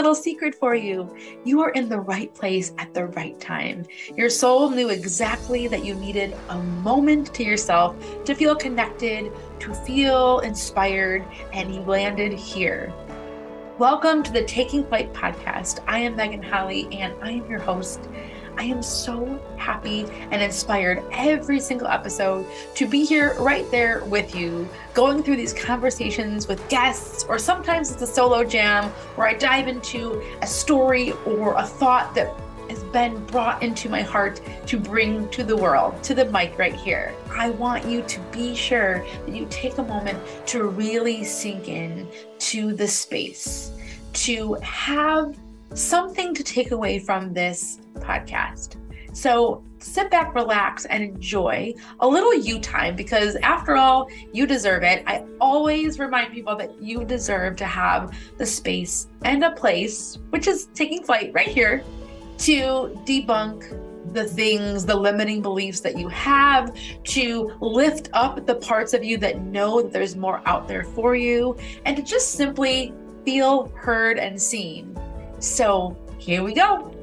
Little secret for you. You are in the right place at the right time. Your soul knew exactly that you needed a moment to yourself to feel connected, to feel inspired, and you landed here. Welcome to the Taking Flight podcast. I am Megan Holly, and I am your host. I am so happy and inspired every single episode to be here right there with you, going through these conversations with guests, or sometimes it's a solo jam where I dive into a story or a thought that has been brought into my heart to bring to the world, to the mic right here. I want you to be sure that you take a moment to really sink in to the space, to have something to take away from this podcast. So sit back, relax, and enjoy a little you time because, after all, you deserve it. I always remind people that you deserve to have the space and a place, which is taking flight right here, to debunk the things, the limiting beliefs that you have, to lift up the parts of you that know that there's more out there for you, and to just simply feel heard and seen. So here we go.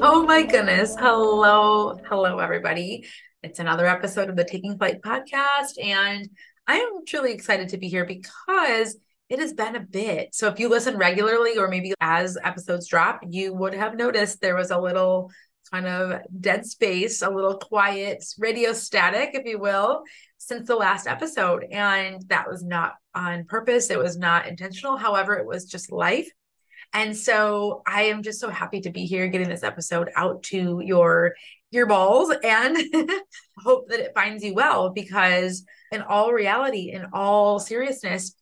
Oh my goodness. Hello. Hello, everybody. It's another episode of the Taking Flight podcast. And I am truly excited to be here because it has been a bit. So if you listen regularly, or maybe as episodes drop, you would have noticed there was a little kind of dead space, a little quiet radio static, if you will, since the last episode. And that was not on purpose, it was not intentional. However, it was just life. And so I am just so happy to be here getting this episode out to your earballs and hope that it finds you well because in all reality, in all seriousness,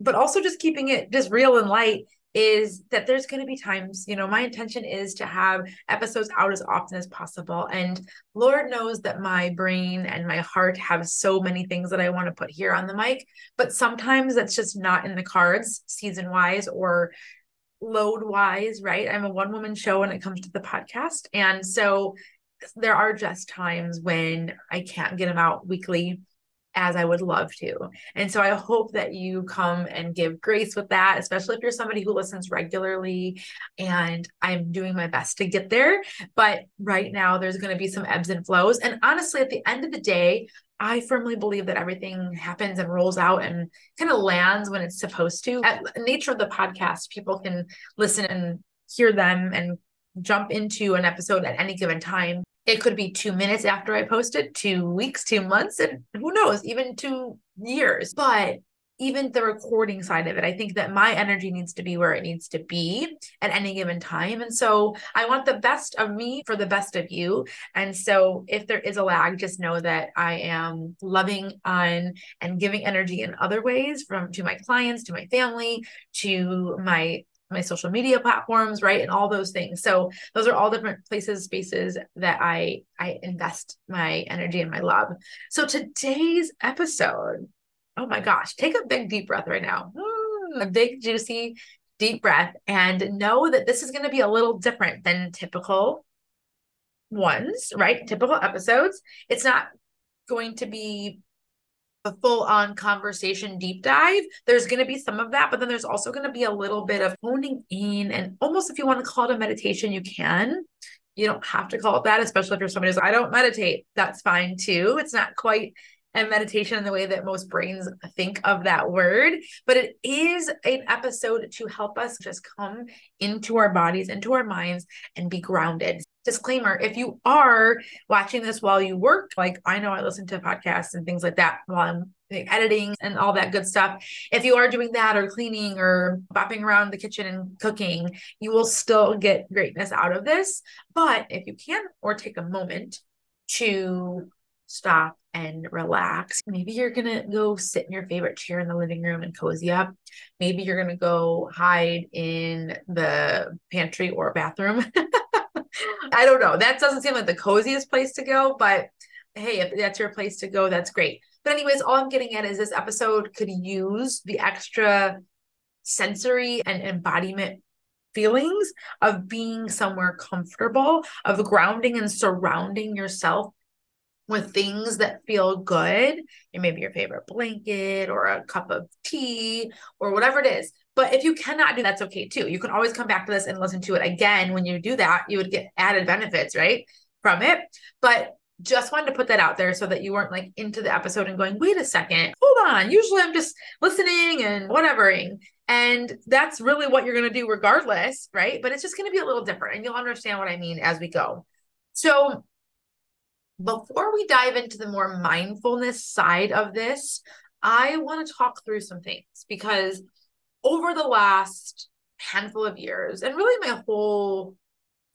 but also just keeping it just real and light is that there's going to be times, you know, my intention is to have episodes out as often as possible. And Lord knows that my brain and my heart have so many things that I want to put here on the mic, but sometimes that's just not in the cards season wise or load wise, right? I'm a one woman show when it comes to the podcast. And so there are just times when I can't get them out weekly as I would love to. And so I hope that you come and give grace with that, especially if you're somebody who listens regularly. And I'm doing my best to get there. But right now, there's going to be some ebbs and flows. And honestly, at the end of the day, I firmly believe that everything happens and rolls out and kind of lands when it's supposed to. At nature of the podcast, people can listen and hear them and jump into an episode at any given time it could be two minutes after I posted, two weeks, two months, and who knows, even two years. But even the recording side of it, I think that my energy needs to be where it needs to be at any given time. And so I want the best of me for the best of you. And so if there is a lag, just know that I am loving on and giving energy in other ways from to my clients, to my family, to my my social media platforms right and all those things. So those are all different places spaces that i i invest my energy and my love. So today's episode oh my gosh take a big deep breath right now. Mm, a big juicy deep breath and know that this is going to be a little different than typical ones right? Typical episodes. It's not going to be a full on conversation deep dive. There's going to be some of that, but then there's also going to be a little bit of honing in and almost if you want to call it a meditation, you can. You don't have to call it that, especially if you're somebody who's, I don't meditate. That's fine too. It's not quite a meditation in the way that most brains think of that word, but it is an episode to help us just come into our bodies, into our minds, and be grounded disclaimer if you are watching this while you work like i know i listen to podcasts and things like that while i'm editing and all that good stuff if you are doing that or cleaning or bopping around the kitchen and cooking you will still get greatness out of this but if you can or take a moment to stop and relax. Maybe you're going to go sit in your favorite chair in the living room and cozy up. Maybe you're going to go hide in the pantry or bathroom I don't know. That doesn't seem like the coziest place to go, but hey, if that's your place to go, that's great. But, anyways, all I'm getting at is this episode could use the extra sensory and embodiment feelings of being somewhere comfortable, of grounding and surrounding yourself with things that feel good, and maybe your favorite blanket or a cup of tea or whatever it is. But if you cannot do that's okay too. You can always come back to this and listen to it again. When you do that, you would get added benefits, right? From it. But just wanted to put that out there so that you weren't like into the episode and going, wait a second, hold on. Usually I'm just listening and whatevering. And that's really what you're going to do regardless, right? But it's just going to be a little different and you'll understand what I mean as we go. So before we dive into the more mindfulness side of this, I want to talk through some things because over the last handful of years and really my whole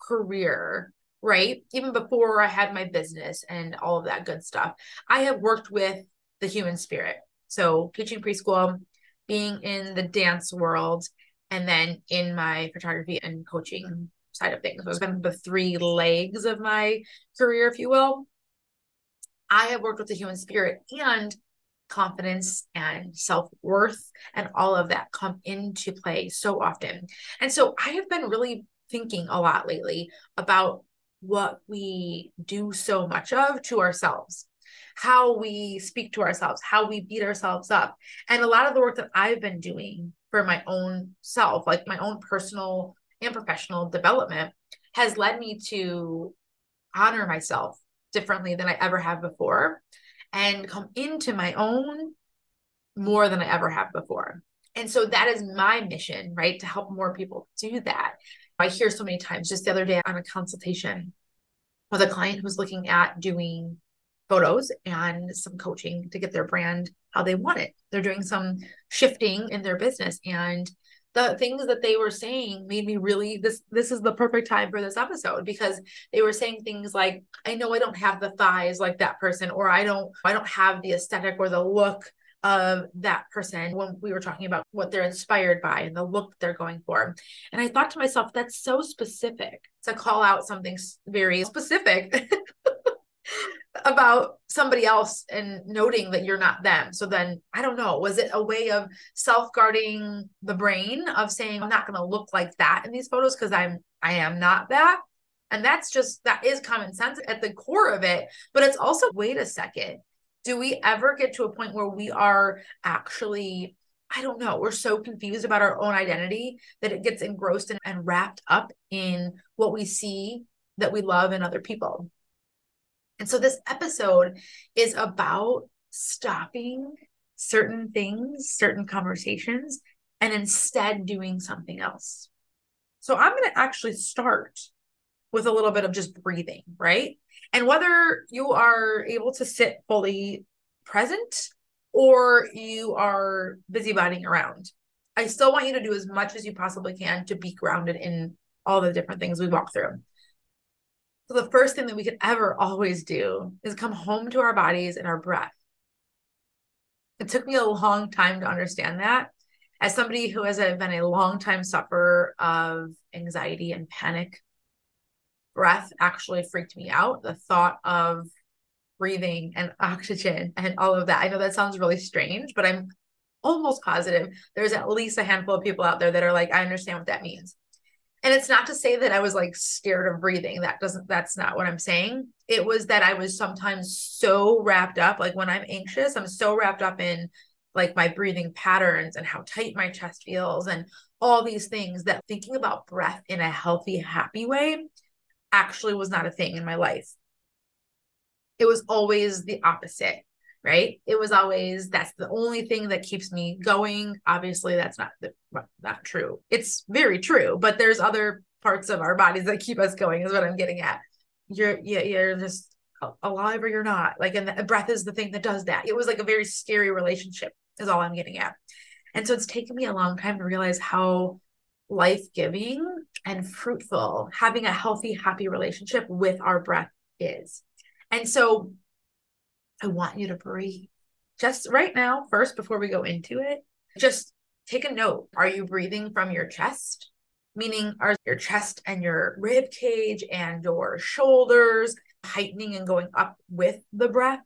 career, right? Even before I had my business and all of that good stuff, I have worked with the human spirit. So, teaching preschool, being in the dance world, and then in my photography and coaching side of things. Those have been the three legs of my career, if you will. I have worked with the human spirit and confidence and self worth and all of that come into play so often. And so I have been really thinking a lot lately about what we do so much of to ourselves, how we speak to ourselves, how we beat ourselves up. And a lot of the work that I've been doing for my own self, like my own personal and professional development, has led me to honor myself differently than I ever have before and come into my own more than I ever have before. And so that is my mission, right? To help more people do that. I hear so many times, just the other day on a consultation with a client who's looking at doing photos and some coaching to get their brand how they want it. They're doing some shifting in their business and the things that they were saying made me really this this is the perfect time for this episode because they were saying things like i know i don't have the thighs like that person or i don't i don't have the aesthetic or the look of that person when we were talking about what they're inspired by and the look they're going for. And i thought to myself that's so specific to call out something very specific about somebody else and noting that you're not them. So then I don't know, was it a way of self-guarding the brain of saying I'm not going to look like that in these photos because I'm I am not that? And that's just that is common sense at the core of it, but it's also wait a second. Do we ever get to a point where we are actually I don't know. We're so confused about our own identity that it gets engrossed and, and wrapped up in what we see that we love in other people. And so this episode is about stopping certain things, certain conversations, and instead doing something else. So I'm going to actually start with a little bit of just breathing, right? And whether you are able to sit fully present or you are busybodying around, I still want you to do as much as you possibly can to be grounded in all the different things we walk through. So the first thing that we could ever always do is come home to our bodies and our breath. It took me a long time to understand that. As somebody who has been a long time sufferer of anxiety and panic, breath actually freaked me out. The thought of breathing and oxygen and all of that. I know that sounds really strange, but I'm almost positive there's at least a handful of people out there that are like, I understand what that means. And it's not to say that I was like scared of breathing. That doesn't, that's not what I'm saying. It was that I was sometimes so wrapped up, like when I'm anxious, I'm so wrapped up in like my breathing patterns and how tight my chest feels and all these things that thinking about breath in a healthy, happy way actually was not a thing in my life. It was always the opposite right? It was always that's the only thing that keeps me going. Obviously that's not not true. It's very true but there's other parts of our bodies that keep us going is what i'm getting at. You're yeah you're just alive or you're not. Like and the breath is the thing that does that. It was like a very scary relationship is all i'm getting at. And so it's taken me a long time to realize how life-giving and fruitful having a healthy happy relationship with our breath is. And so I want you to breathe. Just right now, first, before we go into it, just take a note. Are you breathing from your chest? Meaning, are your chest and your rib cage and your shoulders heightening and going up with the breath,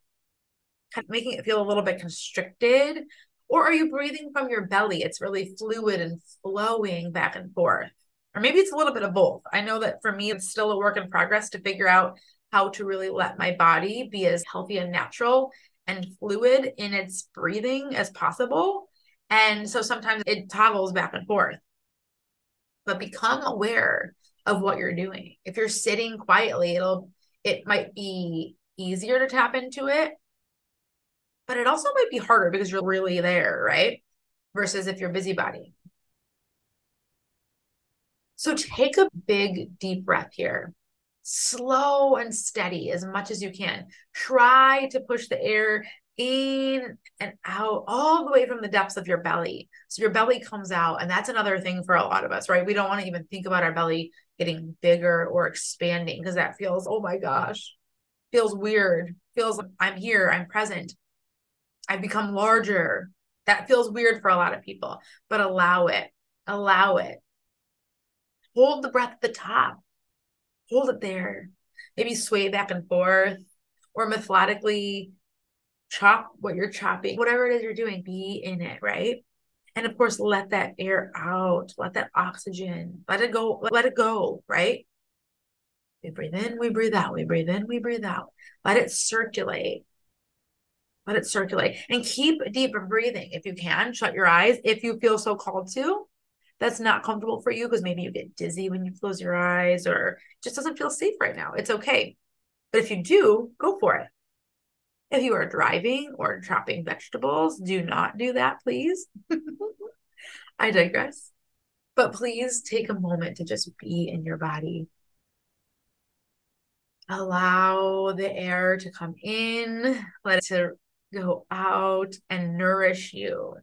kind of making it feel a little bit constricted? Or are you breathing from your belly? It's really fluid and flowing back and forth. Or maybe it's a little bit of both. I know that for me, it's still a work in progress to figure out how to really let my body be as healthy and natural and fluid in its breathing as possible. And so sometimes it toggles back and forth. But become aware of what you're doing. If you're sitting quietly, it'll it might be easier to tap into it, but it also might be harder because you're really there, right? Versus if you're busybody. So take a big deep breath here. Slow and steady as much as you can. Try to push the air in and out all the way from the depths of your belly. So your belly comes out. And that's another thing for a lot of us, right? We don't want to even think about our belly getting bigger or expanding because that feels, oh my gosh, feels weird. Feels like I'm here, I'm present. I've become larger. That feels weird for a lot of people, but allow it. Allow it. Hold the breath at the top. Hold it there. Maybe sway back and forth or methodically chop what you're chopping, whatever it is you're doing, be in it, right? And of course, let that air out, let that oxygen, let it go, let it go, right? We breathe in, we breathe out, we breathe in, we breathe out. Let it circulate. Let it circulate and keep deep breathing if you can. Shut your eyes if you feel so called to. That's not comfortable for you because maybe you get dizzy when you close your eyes or just doesn't feel safe right now. It's okay. But if you do, go for it. If you are driving or chopping vegetables, do not do that, please. I digress. But please take a moment to just be in your body. Allow the air to come in, let it to go out and nourish you.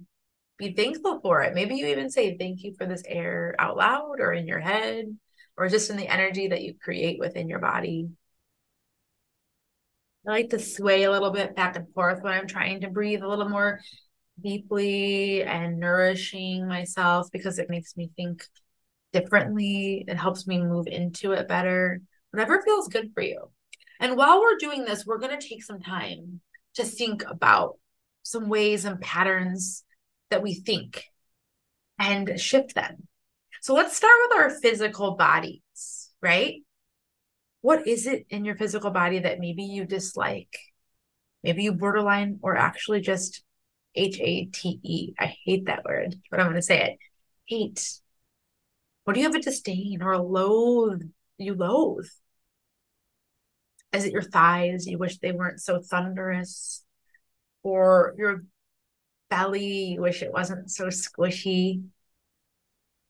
Be thankful for it. Maybe you even say thank you for this air out loud or in your head or just in the energy that you create within your body. I like to sway a little bit back and forth when I'm trying to breathe a little more deeply and nourishing myself because it makes me think differently. It helps me move into it better. Whatever feels good for you. And while we're doing this, we're going to take some time to think about some ways and patterns that we think and shift them. So let's start with our physical bodies, right? what is it in your physical body that maybe you dislike? Maybe you borderline or actually just H A T E. I hate that word, but I'm going to say it. Hate. What do you have a disdain or a loathe? You loathe. Is it your thighs? You wish they weren't so thunderous? Or your belly? You wish it wasn't so squishy?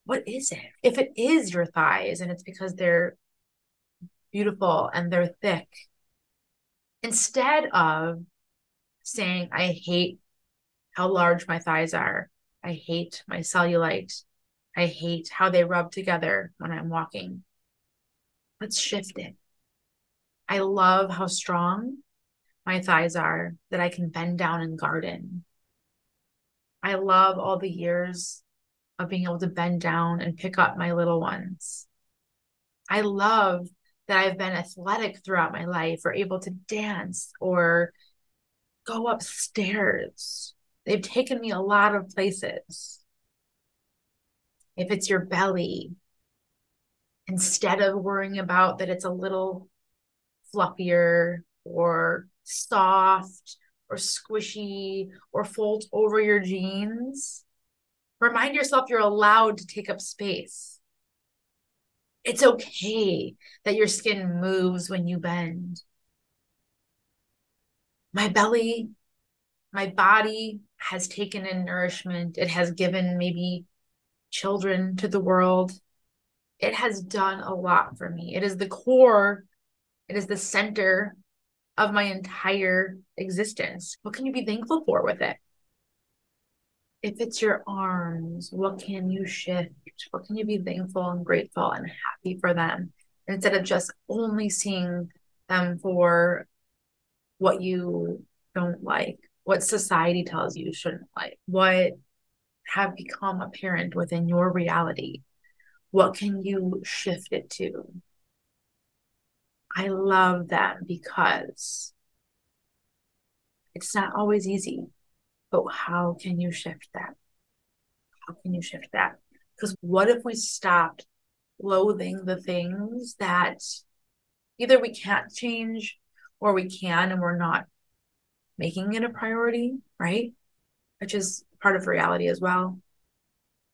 What is it? If it is your thighs and it's because they're beautiful and they're thick. Instead of saying, I hate how large my thighs are, I hate my cellulite, I hate how they rub together when I'm walking. Let's shift it. I love how strong my thighs are that I can bend down and garden. I love all the years of being able to bend down and pick up my little ones. I love that I've been athletic throughout my life or able to dance or go upstairs. They've taken me a lot of places. If it's your belly, instead of worrying about that it's a little fluffier or soft or squishy or fold over your jeans, remind yourself you're allowed to take up space. It's okay that your skin moves when you bend. My belly, my body has taken in nourishment. It has given maybe children to the world. It has done a lot for me. It is the core, it is the center of my entire existence. What can you be thankful for with it? if it's your arms, what can you shift? What can you be thankful and grateful and happy for them instead of just only seeing them for what you don't like, what society tells you you shouldn't like, what have become apparent within your reality? What can you shift it to? I love that because it's not always easy but how can you shift that? How can you shift that? Because what if we stopped loathing the things that Either we can't change or we can and we're not making it a priority, right? Which is part of reality as well.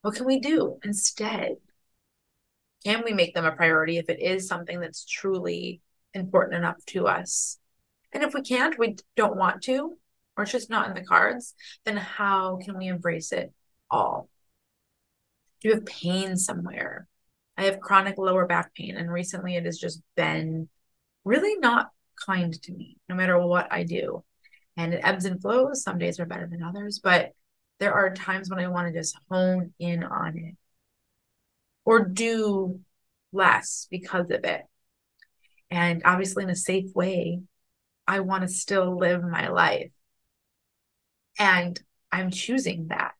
What can we do instead? Can we make them a priority if it is something that's truly important enough to us? And if we can't, we don't want to, or it's just not in the cards, then how can we embrace it all? Do you have pain somewhere? I have chronic lower back pain, and recently it has just been really not kind to me, no matter what I do. And it ebbs and flows. Some days are better than others, but there are times when I want to just hone in on it or do less because of it. And obviously, in a safe way, I want to still live my life. And I'm choosing that.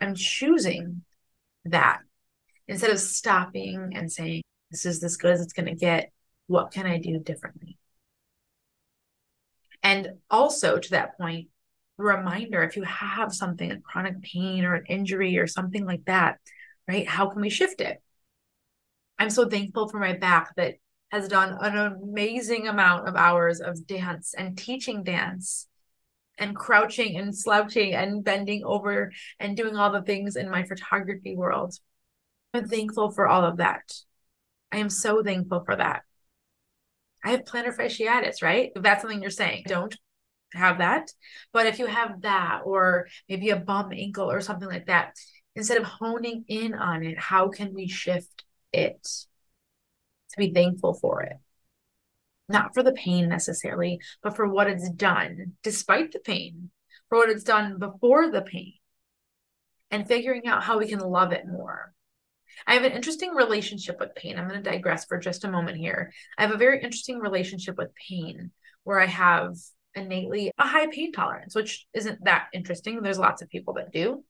I'm choosing that instead of stopping and saying, this is as good as it's going to get. What can I do differently? And also to that point, reminder if you have something, a chronic pain or an injury or something like that, right? How can we shift it? I'm so thankful for my back that has done an amazing amount of hours of dance and teaching dance and crouching and slouching and bending over and doing all the things in my photography world. I'm thankful for all of that. I am so thankful for that. I have plantar fasciitis, right? If that's something you're saying, don't have that. But if you have that, or maybe a bum ankle or something like that, instead of honing in on it, how can we shift it to be thankful for it? Not for the pain necessarily, but for what it's done despite the pain, for what it's done before the pain, and figuring out how we can love it more. I have an interesting relationship with pain. I'm going to digress for just a moment here. I have a very interesting relationship with pain where I have innately a high pain tolerance, which isn't that interesting. There's lots of people that do.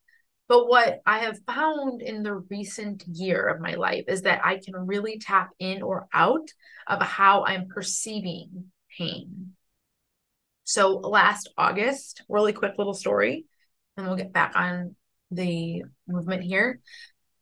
But what I have found in the recent year of my life is that I can really tap in or out of how I'm perceiving pain. So last August, really quick little story, and we'll get back on the movement here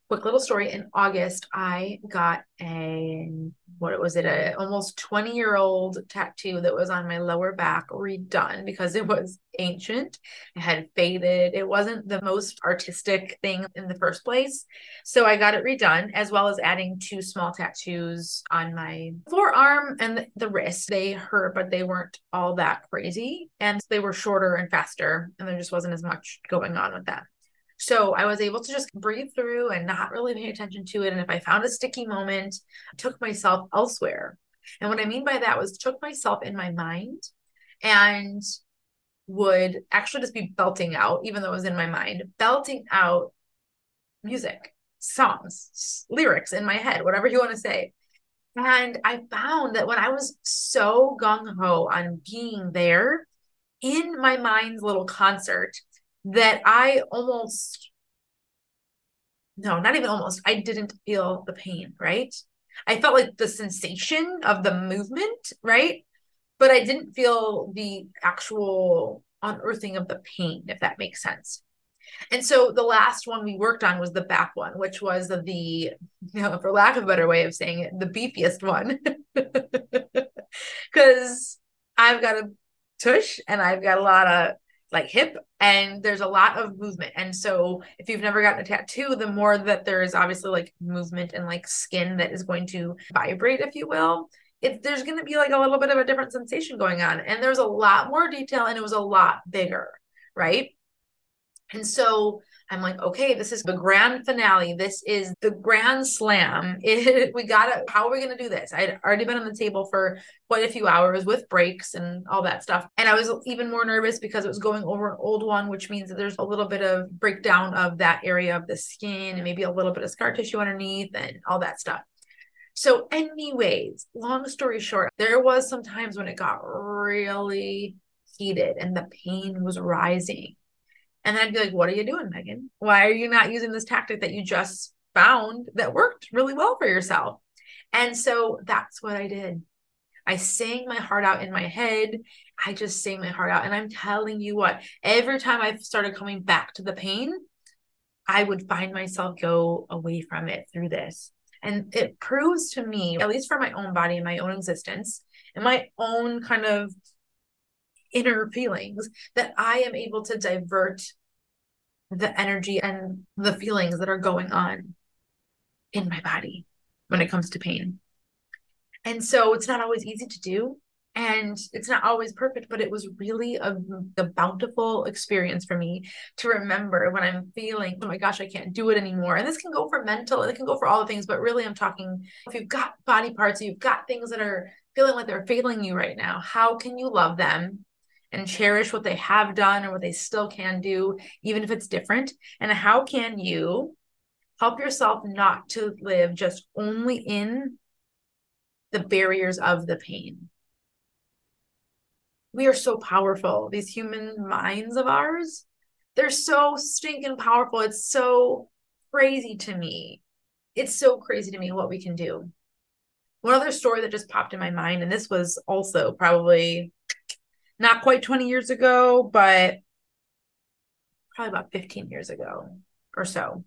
quick little story. In august i got a what was it? A almost 20 year old tattoo that was on my lower back redone because it was ancient. It had faded. It wasn't the most artistic thing in the first place. So i got it redone as well as adding two small tattoos on my forearm and the wrist. They hurt but they weren't all that crazy. And they were shorter and faster and there just wasn't as much going on with that so I was able to just breathe through and not really pay attention to it. And if I found a sticky moment, took myself elsewhere. And what I mean by that was took myself in my mind and would actually just be belting out, even though it was in my mind, belting out music, songs, lyrics in my head, whatever you want to say. And I found that when I was so gung ho on being there in my mind's little concert, that I almost, no, not even almost, I didn't feel the pain, right? I felt like the sensation of the movement, right? But I didn't feel the actual unearthing of the pain, if that makes sense. And so the last one we worked on was the back one, which was the, you know, for lack of a better way of saying it, the beefiest one. Because I've got a tush and I've got a lot of like hip and there's a lot of movement. And so if you've never gotten a tattoo the more that there is obviously like movement and like skin that is going to vibrate if you will it, there's going to be like a little bit of a different sensation going on. And there's a lot more detail and it was a lot bigger right? And so I'm like, okay, this is the grand finale. This is the grand slam. It, we gotta, How are we to do this? I'd already been on the table for quite a few hours with breaks and all that stuff. And I was even more nervous because it was going over an old one, which means that there's a little bit of breakdown of that area of the skin and maybe a little bit of scar tissue underneath and all that stuff. So, anyways, long story short, there was some times when it got really heated and the pain was rising and I'd be like, what are you doing, Megan? Why are you not using this tactic that you just found that worked really well for yourself? And so that's what I did. I sang my heart out in my head. I just sang my heart out. And I'm telling you what, every time I started coming back to the pain, I would find myself go away from it through this. And it proves to me, at least for my own body and my own existence and my own kind of inner feelings, that I am able to divert the energy and the feelings that are going on in my body when it comes to pain. And so it's not always easy to do and it's not always perfect but it was really a, a, bountiful experience for me to remember when i'm feeling oh my gosh i can't do it anymore and this can go for mental it can go for all the things but really i'm talking if you've got body parts you've got things that are feeling like they're failing you right now how can you love them and cherish what they have done and what they still can do even if it's different and how can you help yourself not to live just only in the barriers of the pain we are so powerful. These human minds of ours, they're so stinking powerful. It's so crazy to me. It's so crazy to me what we can do. One other story that just popped in my mind, and this was also probably not quite 20 years ago, but probably about 15 years ago or so.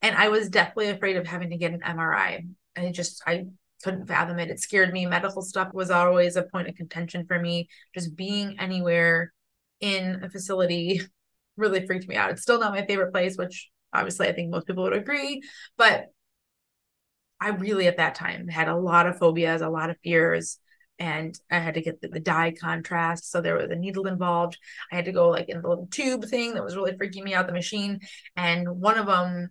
And I was definitely afraid of having to get an MRI. I just, I couldn't fathom it. It scared me. Medical stuff was always a point of contention for me. Just being anywhere in a facility really freaked me out. It's still not my favorite place, which obviously I think most people would agree. But I really, at that time, had a lot of phobias, a lot of fears. And I had to get the, the dye contrast. So there was a needle involved. I had to go like in the little tube thing that was really freaking me out, the machine. And one of them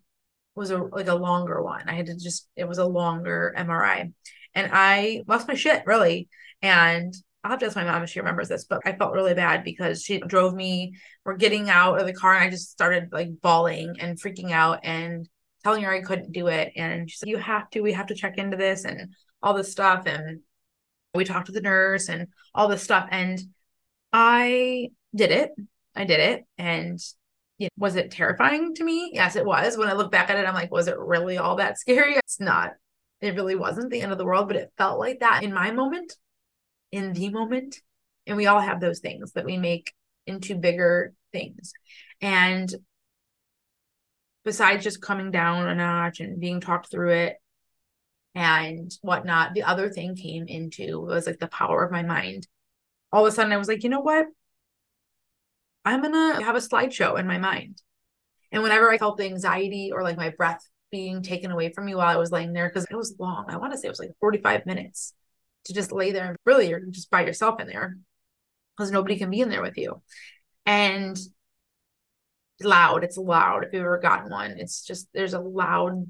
was a like a longer one. I had to just it was a longer MRI. And I lost my shit really. And I'll have to ask my mom if she remembers this, but I felt really bad because she drove me. We're getting out of the car and I just started like bawling and freaking out and telling her I couldn't do it. And she said, You have to, we have to check into this and all this stuff. And we talked to the nurse and all this stuff. And I did it. I did it. And know, was it terrifying to me? Yes, it was. When I look back at it, I'm like, was it really all that scary? It's not. It really wasn't the end of the world, but it felt like that in my moment, in the moment. And we all have those things that we make into bigger things. And besides just coming down a notch and being talked through it and whatnot, the other thing came into was like the power of my mind. All of a sudden, I was like, you know what? I'm gonna have a slideshow in my mind. And whenever I felt the anxiety or like my breath being taken away from me while I was laying there, because it was long, I want to say it was like 45 minutes to just lay there and really you're just by yourself in there because nobody can be in there with you. And loud, it's loud. If you've ever gotten one, it's just there's a loud,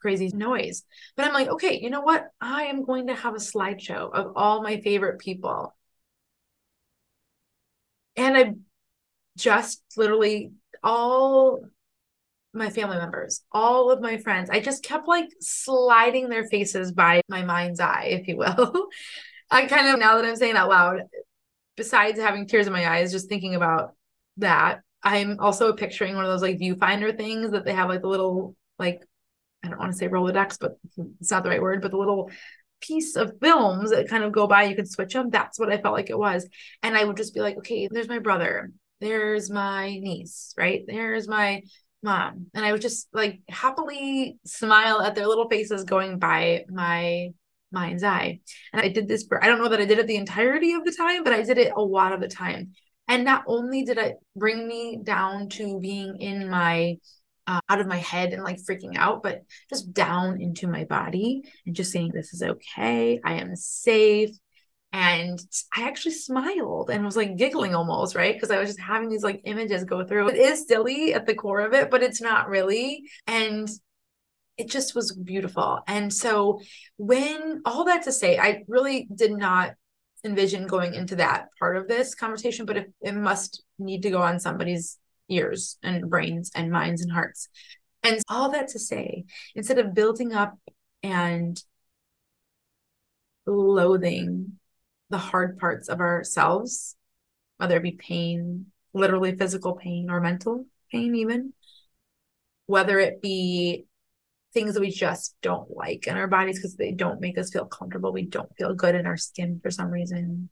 crazy noise. But I'm like, okay, you know what? I am going to have a slideshow of all my favorite people. And I just literally all my family members, all of my friends, I just kept like sliding their faces by my mind's eye, if you will. I kind of, now that I'm saying out loud, besides having tears in my eyes, just thinking about that, I'm also picturing one of those like viewfinder things that they have like the little, like, I don't want to say Rolodex, but it's not the right word, but the little piece of films that kind of go by, you can switch them. That's what I felt like it was. And I would just be like, okay, there's my brother there's my niece, right? There's my mom. And I would just like happily smile at their little faces going by my mind's eye. And I did this for, I don't know that I did it the entirety of the time, but I did it a lot of the time. And not only did it bring me down to being in my, uh, out of my head and like freaking out, but just down into my body and just saying, this is okay. I am safe and I actually smiled and was like giggling almost, right? Because I was just having these like images go through. It is silly at the core of it, but it's not really. And it just was beautiful. And so, when all that to say, I really did not envision going into that part of this conversation, but it, it must need to go on somebody's ears and brains and minds and hearts. And all that to say, instead of building up and loathing the hard parts of ourselves, whether it be pain, literally physical pain or mental pain, even, whether it be things that we just don't like in our bodies because they don't make us feel comfortable, we don't feel good in our skin for some reason,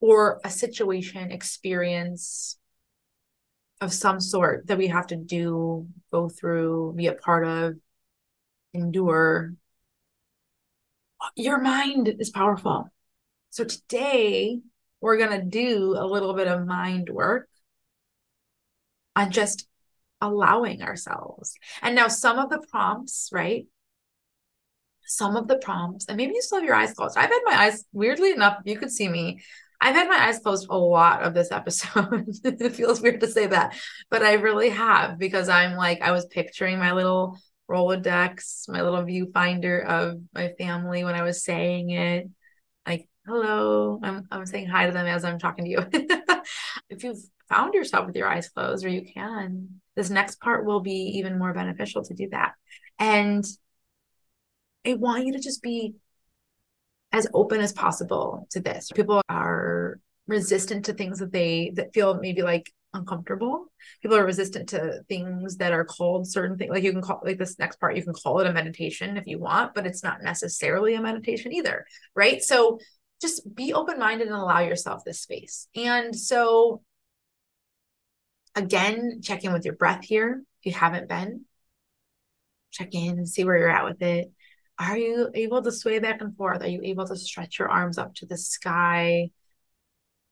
or a situation, experience of some sort that we have to do, go through, be a part of, endure. Your mind is powerful. So today we're going to do a little bit of mind work on just allowing ourselves. And now some of the prompts, right? Some of the prompts, and maybe you still have your eyes closed. I've had my eyes, weirdly enough, you could see me. I've had my eyes closed a lot of this episode. it feels weird to say that, but I really have because I'm like, I was picturing my little Rolodex, my little viewfinder of my family when I was saying it. Like, hello, I'm, I'm saying hi to them as I'm talking to you. if you've found yourself with your eyes closed, or you can, this next part will be even more beneficial to do that. And I want you to just be as open as possible to this. People are resistant to things that they that feel maybe like uncomfortable. People are resistant to things that are called certain things. Like you can call like this next part, you can call it a meditation if you want, but it's not necessarily a meditation either. Right. So just be open-minded and allow yourself this space. And so again, check in with your breath here if you haven't been. Check in and see where you're at with it. Are you able to sway back and forth? Are you able to stretch your arms up to the sky?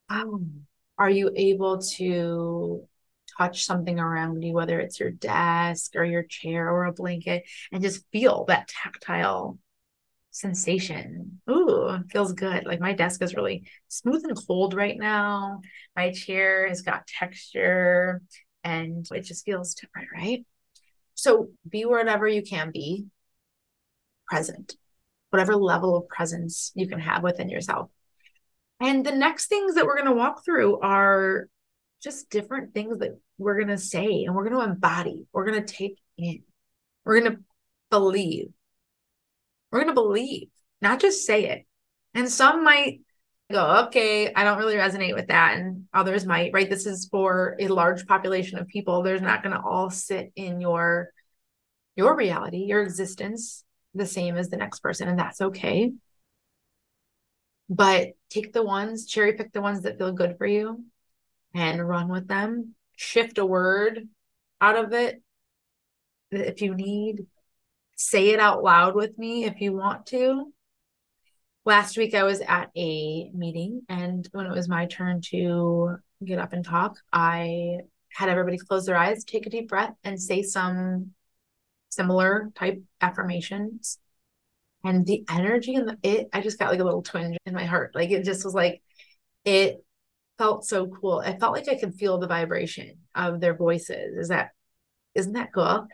Um, are you able to touch something around you, whether it's your desk or your chair or a blanket, and just feel that tactile sensation. Ooh, feels good. Like my desk is really smooth and cold right now. My chair has got texture and it just feels different, right? So be wherever you can be present, whatever level of presence you can have within yourself. And the next things that we're going to walk through are just different things that we're going to say and we're going to embody, we're going to take in, we're going to believe we're going to believe, not just say it. And some might go, okay, I don't really resonate with that. And others might, right? This is for a large population of people. There's not going to all sit in your your reality, your existence the same as the next person. And that's okay. But take the ones, cherry pick the ones that feel good for you and run with them. Shift a word out of it if you need say it out loud with me if you want to. Last week, I was at a meeting, and when it was my turn to get up and talk, I had everybody close their eyes, take a deep breath, and say some similar type affirmations. And the energy and it, I just got like a little twinge in my heart. Like it just was like, it felt so cool. I felt like I could feel the vibration of their voices. Is that, isn't that cool?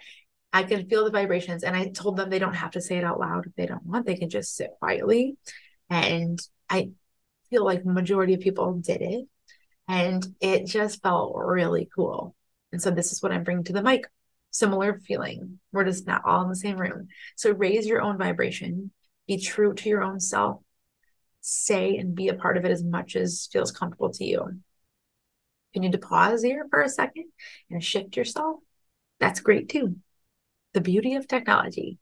I can feel the vibrations. And I told them they don't have to say it out loud if they don't want. They can just sit quietly. And I feel like majority of people did it. And it just felt really cool. And so this is what I'm bringing to the mic. Similar feeling. We're just not all in the same room. So raise your own vibration. Be true to your own self. Say and be a part of it as much as feels comfortable to you. If you need to pause here for a second and shift yourself, that's great too the beauty of technology.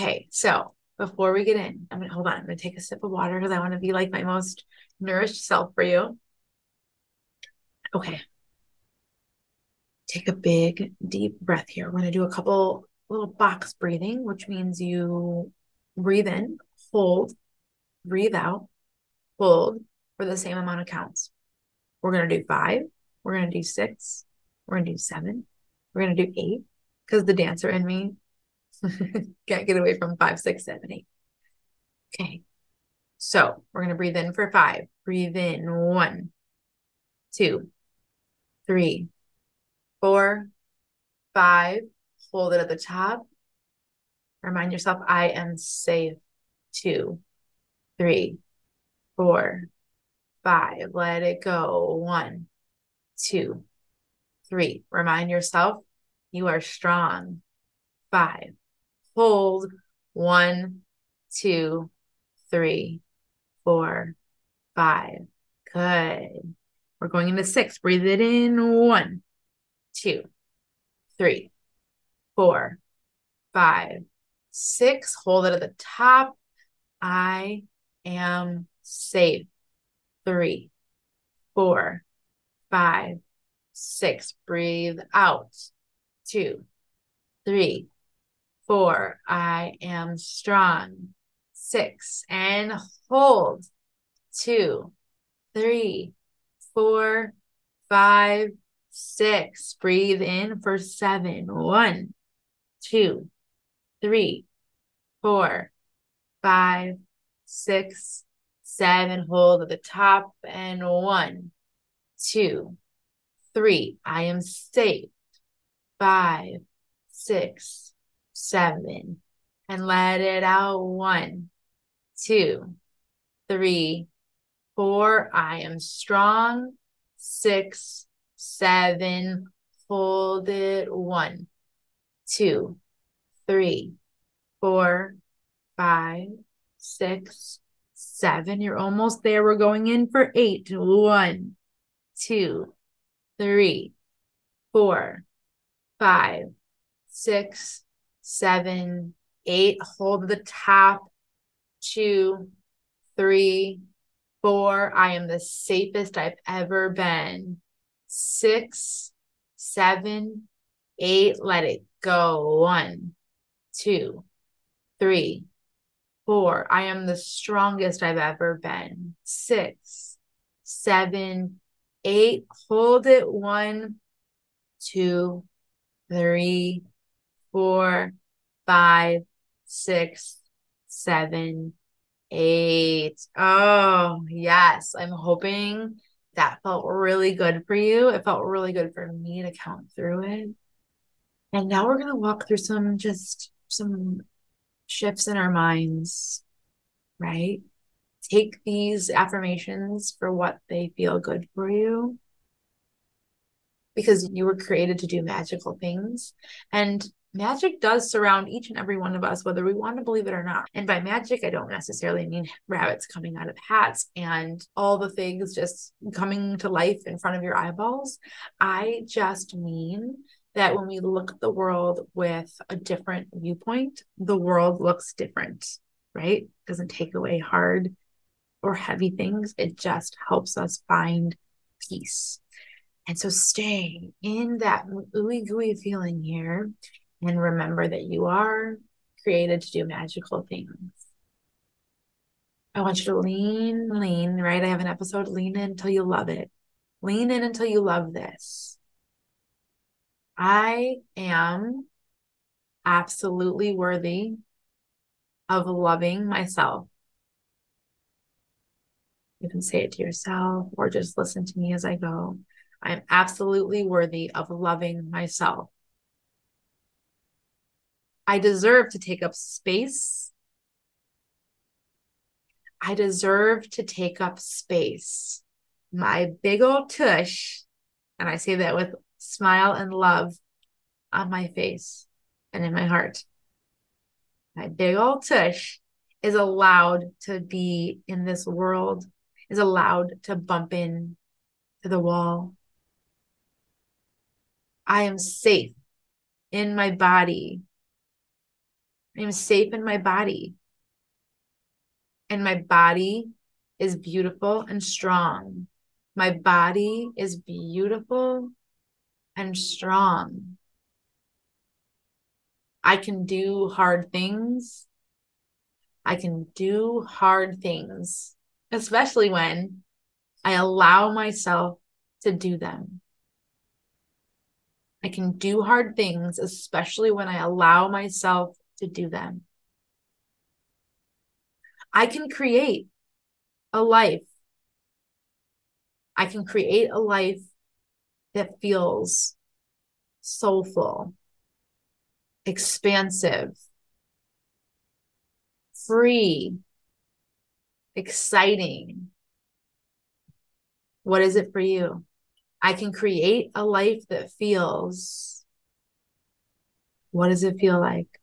Okay, so before we get in, I'm gonna hold on. I'm gonna take a sip of water because I want to be like my most nourished self for you. Okay. Take a big, deep breath here. We're gonna do a couple little box breathing, which means you breathe in, hold, breathe out, hold for the same amount of counts. We're gonna do five, we're gonna do six, we're gonna do seven, we're gonna do eight, because the dancer in me can't get away from five, six, seven, eight. Okay. So we're going to breathe in for five. Breathe in one, two, three, four, five. Hold it at the top. Remind yourself, I am safe. Two, three, four, five. Let it go. One, two, three. Remind yourself, you are strong. Five. Hold. One, two, three, four, five. Good. We're going into six. Breathe it in. One, two, three, four, five, six. Hold it at the top. I am safe. Three, four, five, six. Breathe out two, three, four, I am strong. Six, and hold. Two, three, four, five, six. Breathe in for seven. One, two, three, four, five, six, seven. Hold at the top. And one, two, three. I am safe. Five, six, seven. And let it out. One, two, three, four. I am strong. Six, seven. Hold it. One, two, three, four, five, six, seven. You're almost there. We're going in for eight. One, two, three, four, five, six, seven, eight. Hold the top. Two, three, four. I am the safest I've ever been. Six, seven, eight. Let it go. One, two, three, four. I am the strongest I've ever been. Six, seven, eight. Hold it. One, two, three, four, five, six, seven, eight. Oh, yes. I'm hoping that felt really good for you. It felt really good for me to count through it. And now we're going to walk through some just some shifts in our minds, right? Take these affirmations for what they feel good for you because you were created to do magical things. And magic does surround each and every one of us, whether we want to believe it or not. And by magic, I don't necessarily mean rabbits coming out of hats and all the things just coming to life in front of your eyeballs. I just mean that when we look at the world with a different viewpoint, the world looks different, right? It doesn't take away hard or heavy things. It just helps us find peace. And so stay in that ooey gooey feeling here and remember that you are created to do magical things. I want you to lean, lean, right? I have an episode, lean in until you love it. Lean in until you love this. I am absolutely worthy of loving myself. You can say it to yourself or just listen to me as I go. I'm absolutely worthy of loving myself. I deserve to take up space. I deserve to take up space. My big old tush, and I say that with smile and love on my face and in my heart. My big old tush is allowed to be in this world, is allowed to bump in to the wall. I am safe in my body. I am safe in my body. And my body is beautiful and strong. My body is beautiful and strong. I can do hard things. I can do hard things, especially when I allow myself to do them. I can do hard things, especially when I allow myself to do them. I can create a life. I can create a life that feels soulful, expansive, free, exciting. What is it for you? I can create a life that feels. What does it feel like?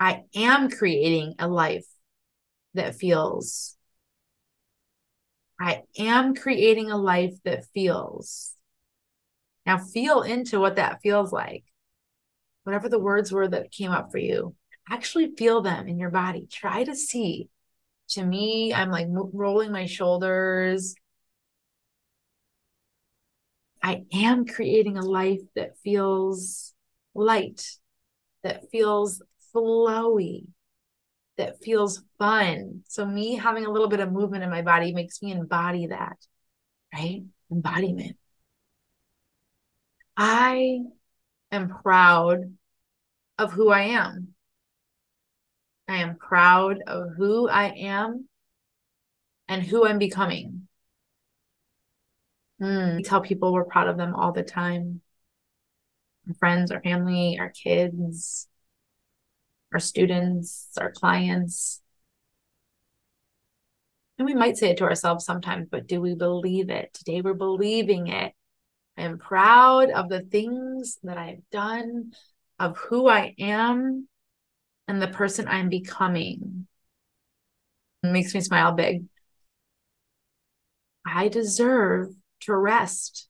I am creating a life that feels I am creating a life that feels. Now, feel into what that feels like. Whatever the words were that came up for you, actually feel them in your body. Try to see. To me, I'm like rolling my shoulders. I am creating a life that feels light, that feels flowy, that feels fun. So, me having a little bit of movement in my body makes me embody that, right? Embodiment. I am proud of who I am. I am proud of who I am and who I'm becoming. Mm, we tell people we're proud of them all the time our friends, our family, our kids, our students, our clients. And we might say it to ourselves sometimes, but do we believe it? Today we're believing it. I am proud of the things that I've done, of who I am, and the person I'm becoming. It makes me smile big. I deserve to rest.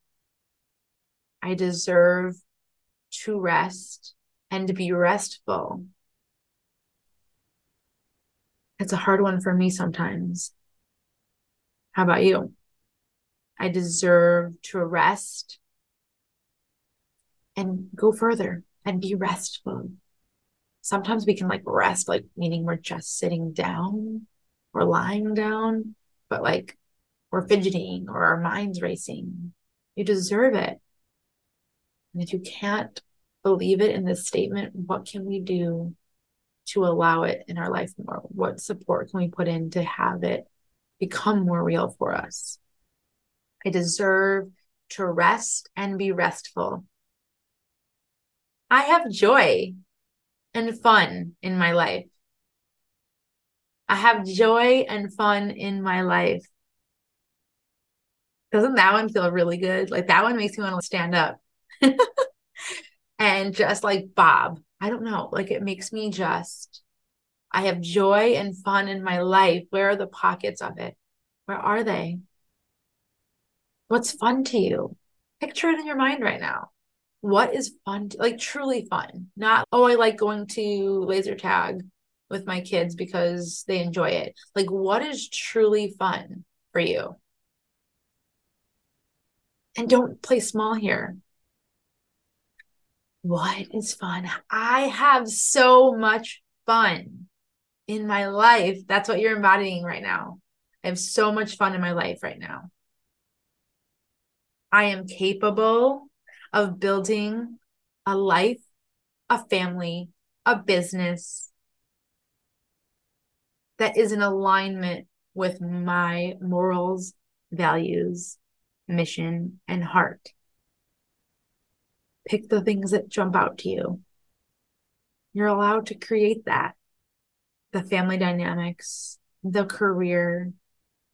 I deserve to rest and to be restful. It's a hard one for me sometimes. How about you? I deserve to rest and go further and be restful. Sometimes we can like rest, like meaning we're just sitting down or lying down, but like we're fidgeting or our mind's racing. You deserve it. And if you can't believe it in this statement, what can we do to allow it in our life more? What support can we put in to have it become more real for us? I deserve to rest and be restful. I have joy and fun in my life. I have joy and fun in my life. Doesn't that one feel really good? Like that one makes me want to stand up and just like Bob. I don't know. Like it makes me just, I have joy and fun in my life. Where are the pockets of it? Where are they? What's fun to you? Picture it in your mind right now. What is fun, to, like truly fun? Not, oh, I like going to laser tag with my kids because they enjoy it. Like, what is truly fun for you? And don't play small here. What is fun? I have so much fun in my life. That's what you're embodying right now. I have so much fun in my life right now. I am capable of building a life, a family, a business that is in alignment with my morals, values, mission, and heart. Pick the things that jump out to you. You're allowed to create that. The family dynamics, the career,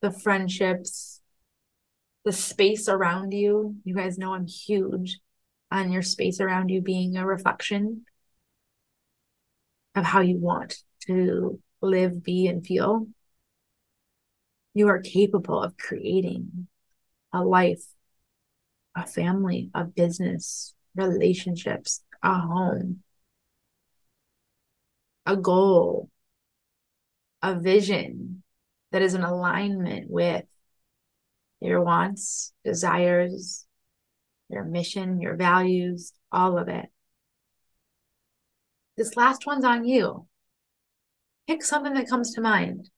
the friendships, the space around you. You guys know I'm huge on your space around you being a reflection of how you want to live, be, and feel. You are capable of creating a life, a family, a business, relationships, a home, a goal, a vision that is in alignment with your wants, desires, your mission, your values, all of it. This last one's on you. Pick something that comes to mind.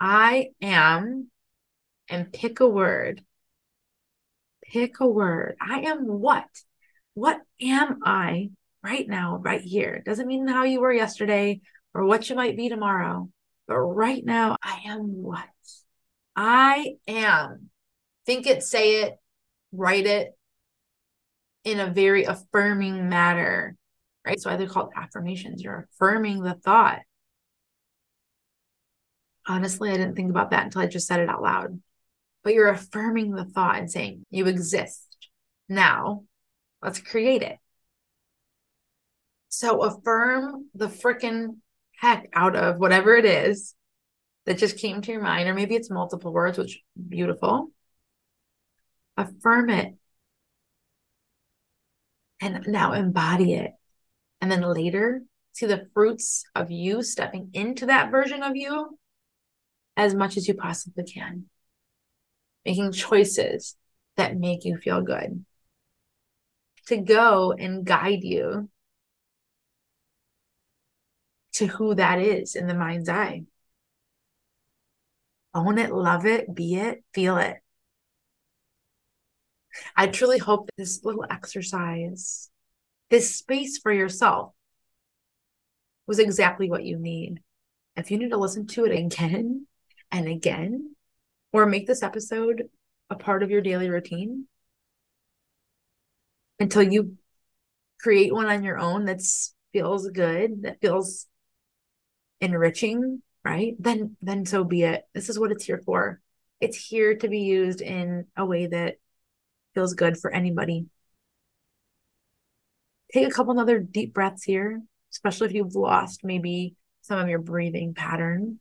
I am, and pick a word pick a word. I am what? What am I right now, right here? Doesn't mean how you were yesterday or what you might be tomorrow, but right now, I am what? I am. Think it, say it, write it in a very affirming manner, right? So they're called affirmations. You're affirming the thought. Honestly, I didn't think about that until I just said it out loud but you're affirming the thought and saying, You exist. Now, let's create it. So affirm the freaking heck out of whatever it is that just came to your mind, or maybe it's multiple words, which beautiful. Affirm it. And now embody it. And then later, see the fruits of you stepping into that version of you as much as you possibly can making choices that make you feel good, to go and guide you to who that is in the mind's eye. Own it, love it, be it, feel it. I truly hope this little exercise, this space for yourself, was exactly what you need. If you need to listen to it again and again, or make this episode a part of your daily routine until you create one on your own that feels good, that feels enriching, right? Then then so be it. This is what it's here for. It's here to be used in a way that feels good for anybody. Take a couple other deep breaths here, especially if you've lost maybe some of your breathing pattern.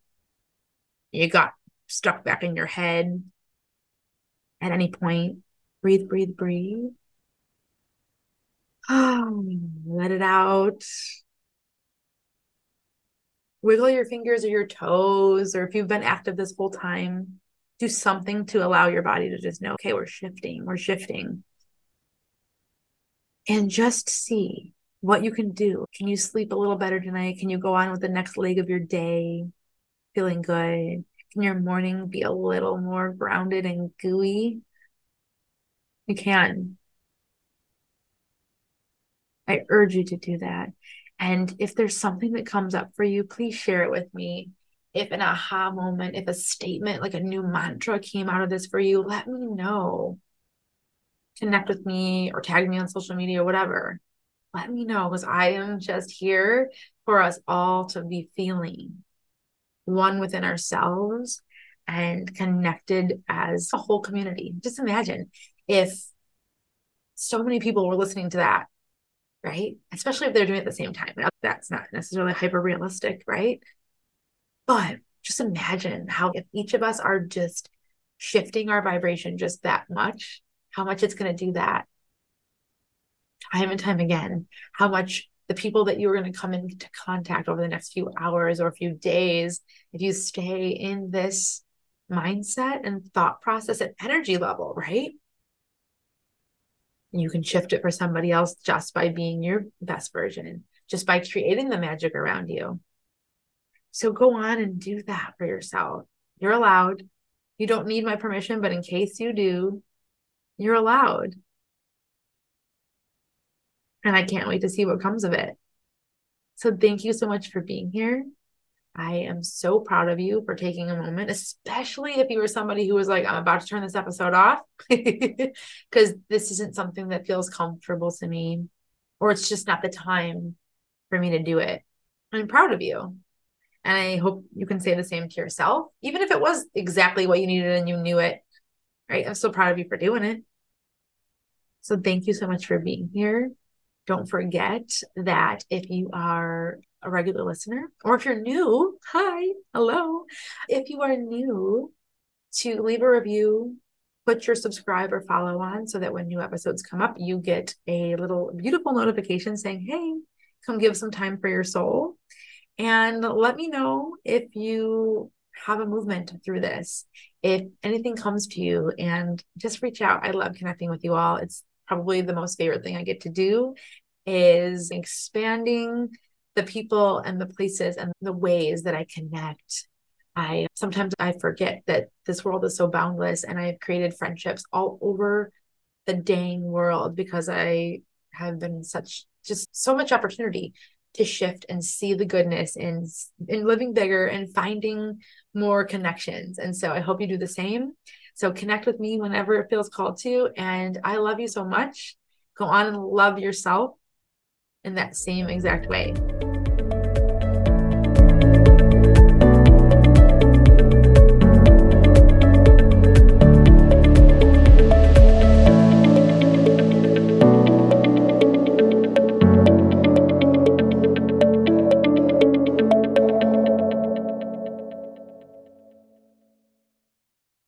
You got stuck back in your head at any point. Breathe, breathe, breathe. let it out. Wiggle your fingers or your toes, or if you've been active this whole time, do something to allow your body to just know, okay, we're shifting, we're shifting. And just see what you can do. Can you sleep a little better tonight? Can you go on with the next leg of your day feeling good? Can your morning be a little more grounded and gooey? You can. I urge you to do that. And if there's something that comes up for you, please share it with me. If an aha moment, if a statement, like a new mantra came out of this for you, let me know. Connect with me or tag me on social media whatever. Let me know because I am just here for us all to be feeling one within ourselves and connected as a whole community. Just imagine if so many people were listening to that right? Especially if they're doing it at the same time. Now, That's not necessarily hyper realistic, right? But just imagine how if each of us are just shifting our vibration just that much, how much it's going to do that time and time again, how much the people that you are going to come into contact over the next few hours or a few days, if you stay in this mindset and thought process and energy level, right? You can shift it for somebody else just by being your best version, just by creating the magic around you. So go on and do that for yourself. You're allowed. You don't need my permission, but in case you do, you're allowed. And I can't wait to see what comes of it. So thank you so much for being here. I am so proud of you for taking a moment, especially if you were somebody who was like, I'm about to turn this episode off because this isn't something that feels comfortable to me, or it's just not the time for me to do it. I'm proud of you. And I hope you can say the same to yourself, even if it was exactly what you needed and you knew it. Right. I'm so proud of you for doing it. So thank you so much for being here. Don't forget that if you are a regular listener, or if you're new, hi, hello. If you are new, to leave a review, put your subscribe or follow on so that when new episodes come up, you get a little beautiful notification saying, hey, come give some time for your soul. And let me know if you have a movement through this. If anything comes to you and just reach out. I love connecting with you all. It's probably the most favorite thing I get to do is expanding the people and the places and the ways that I connect. I sometimes I forget that this world is so boundless and I've created friendships all over the dang world because I have been such just so much opportunity to shift and see the goodness in in living bigger and finding more connections. And so I hope you do the same. So connect with me whenever it feels called to. And I love you so much. Go on and love yourself in that same exact way.